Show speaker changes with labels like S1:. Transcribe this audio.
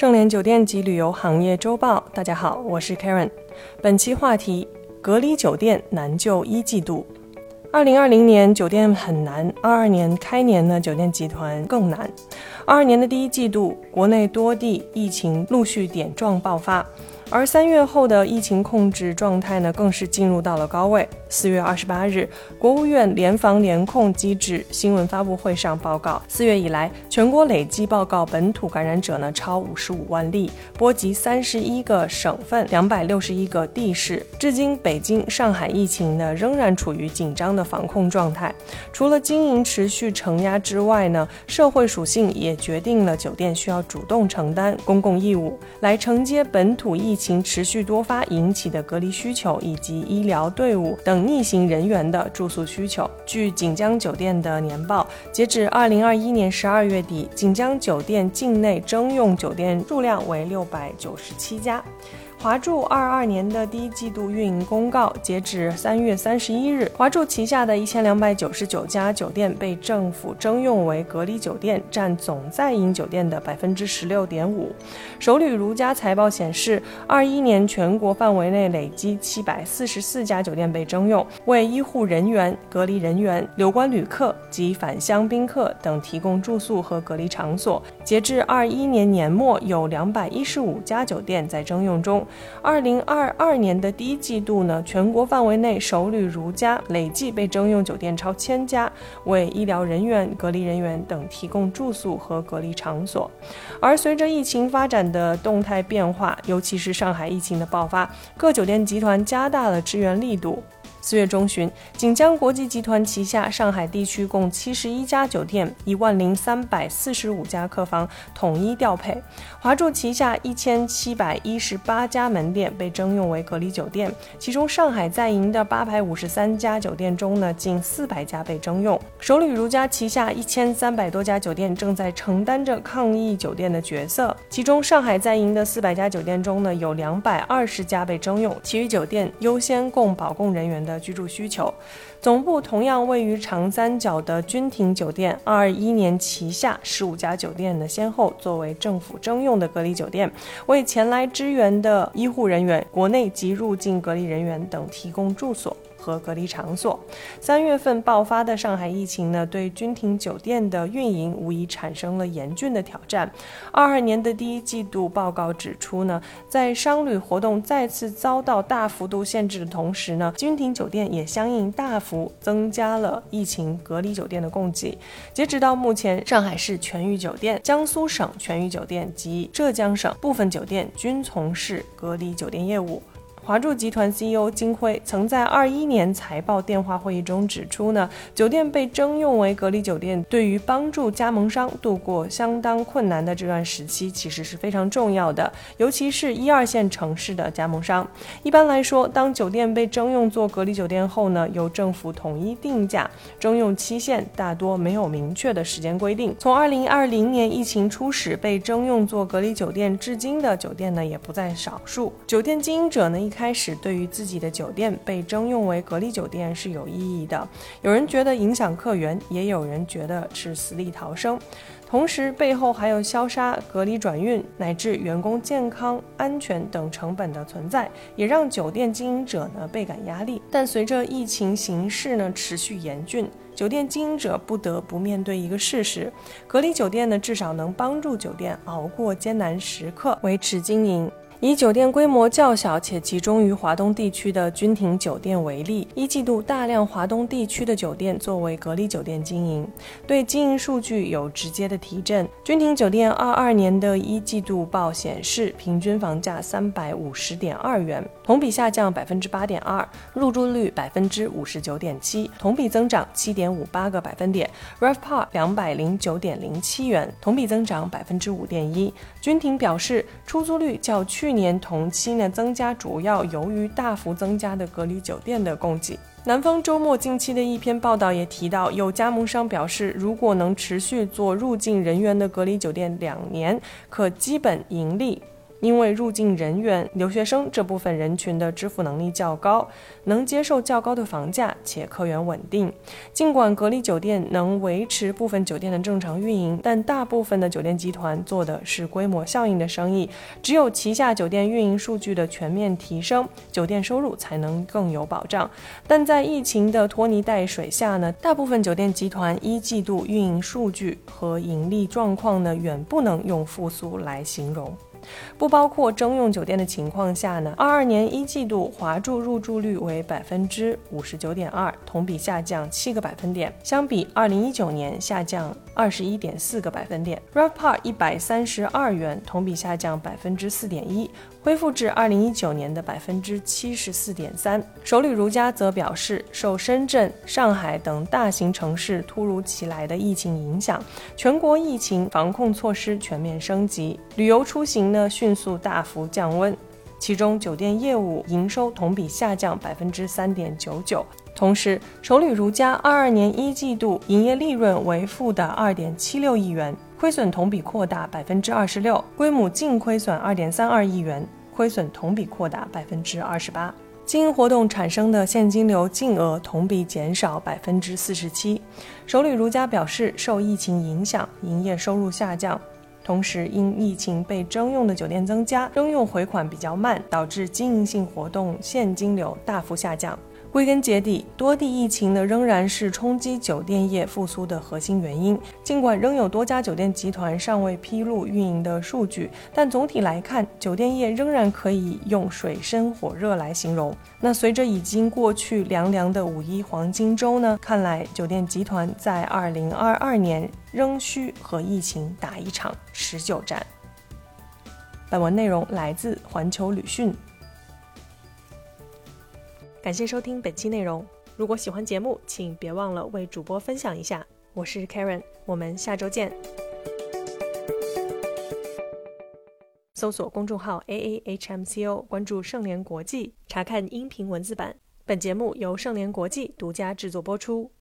S1: 盛联酒店及旅游行业周报，大家好，我是 Karen。本期话题：隔离酒店难救一季度。二零二零年酒店很难，二二年开年呢，酒店集团更难。二二年的第一季度，国内多地疫情陆续点状爆发。而三月后的疫情控制状态呢，更是进入到了高位。四月二十八日，国务院联防联控机制新闻发布会上报告，四月以来，全国累计报告本土感染者呢超五十五万例，波及三十一个省份、两百六十一个地市。至今，北京、上海疫情呢仍然处于紧张的防控状态。除了经营持续承压之外呢，社会属性也决定了酒店需要主动承担公共义务，来承接本土疫情持续多发引起的隔离需求以及医疗队伍等。逆行人员的住宿需求。据锦江酒店的年报，截止二零二一年十二月底，锦江酒店境内征用酒店数量为六百九十七家。华住二二年的第一季度运营公告，截止三月三十一日，华住旗下的一千两百九十九家酒店被政府征用为隔离酒店，占总在营酒店的百分之十六点五。首旅如家财报显示，二一年全国范围内累计七百四十四家酒店被征用，为医护人员、隔离人员、留观旅客及返乡宾客等提供住宿和隔离场所。截至二一年年末，有两百一十五家酒店在征用中。二零二二年的第一季度呢，全国范围内首旅如家累计被征用酒店超千家，为医疗人员、隔离人员等提供住宿和隔离场所。而随着疫情发展的动态变化，尤其是上海疫情的爆发，各酒店集团加大了支援力度。四月中旬，锦江国际集团旗下上海地区共七十一家酒店，一万零三百四十五家客房统一调配。华住旗下一千七百一十八家门店被征用为隔离酒店，其中上海在营的八百五十三家酒店中呢，近四百家被征用。首旅如家旗下一千三百多家酒店正在承担着抗疫酒店的角色，其中上海在营的四百家酒店中呢，有两百二十家被征用，其余酒店优先供保供人员的。的居住需求，总部同样位于长三角的君庭酒店，二一年旗下十五家酒店的，先后作为政府征用的隔离酒店，为前来支援的医护人员、国内及入境隔离人员等提供住所。和隔离场所。三月份爆发的上海疫情呢，对君庭酒店的运营无疑产生了严峻的挑战。二二年的第一季度报告指出呢，在商旅活动再次遭到大幅度限制的同时呢，君庭酒店也相应大幅增加了疫情隔离酒店的供给。截止到目前，上海市全域酒店、江苏省全域酒店及浙江省部分酒店均从事隔离酒店业务。华住集团 CEO 金辉曾在二一年财报电话会议中指出呢，酒店被征用为隔离酒店，对于帮助加盟商度过相当困难的这段时期，其实是非常重要的，尤其是一二线城市的加盟商。一般来说，当酒店被征用做隔离酒店后呢，由政府统一定价，征用期限大多没有明确的时间规定。从二零二零年疫情初始被征用做隔离酒店至今的酒店呢，也不在少数。酒店经营者呢，一开开始对于自己的酒店被征用为隔离酒店是有意义的，有人觉得影响客源，也有人觉得是死里逃生。同时，背后还有消杀、隔离、转运乃至员工健康安全等成本的存在，也让酒店经营者呢倍感压力。但随着疫情形势呢持续严峻，酒店经营者不得不面对一个事实：隔离酒店呢至少能帮助酒店熬过艰难时刻，维持经营。以酒店规模较小且集中于华东地区的君庭酒店为例，一季度大量华东地区的酒店作为隔离酒店经营，对经营数据有直接的提振。君庭酒店二二年的一季度报显示，平均房价三百五十点二元，同比下降百分之八点二，入住率百分之五十九点七，同比增长七点五八个百分点。RevPAR 两百零九点零七元，同比增长百分之五点一。君庭表示，出租率较去去年同期呢增加，主要由于大幅增加的隔离酒店的供给。南方周末近期的一篇报道也提到，有加盟商表示，如果能持续做入境人员的隔离酒店两年，可基本盈利。因为入境人员、留学生这部分人群的支付能力较高，能接受较高的房价，且客源稳定。尽管隔离酒店能维持部分酒店的正常运营，但大部分的酒店集团做的是规模效应的生意。只有旗下酒店运营数据的全面提升，酒店收入才能更有保障。但在疫情的拖泥带水下呢，大部分酒店集团一季度运营数据和盈利状况呢，远不能用复苏来形容。不包括征用酒店的情况下呢，二二年一季度华住入住率为百分之五十九点二，同比下降七个百分点，相比二零一九年下降二十一点四个百分点。RevPAR 一百三十二元，同比下降百分之四点一。恢复至二零一九年的百分之七十四点三。首旅如家则表示，受深圳、上海等大型城市突如其来的疫情影响，全国疫情防控措施全面升级，旅游出行呢迅速大幅降温。其中，酒店业务营收同比下降百分之三点九九。同时，首旅如家二二年一季度营业利润为负的二点七六亿元。亏损同比扩大百分之二十六，规模净亏损二点三二亿元，亏损同比扩大百分之二十八。经营活动产生的现金流净额同比减少百分之四十七。首旅如家表示，受疫情影响，营业收入下降，同时因疫情被征用的酒店增加，征用回款比较慢，导致经营性活动现金流大幅下降。归根结底，多地疫情呢仍然是冲击酒店业复苏的核心原因。尽管仍有多家酒店集团尚未披露运营的数据，但总体来看，酒店业仍然可以用水深火热来形容。那随着已经过去凉凉的五一黄金周呢，看来酒店集团在二零二二年仍需和疫情打一场持久战。本文内容来自环球旅讯。感谢收听本期内容。如果喜欢节目，请别忘了为主播分享一下。我是 Karen，我们下周见。搜索公众号 A A H M C O，关注盛联国际，查看音频文字版。本节目由盛联国际独家制作播出。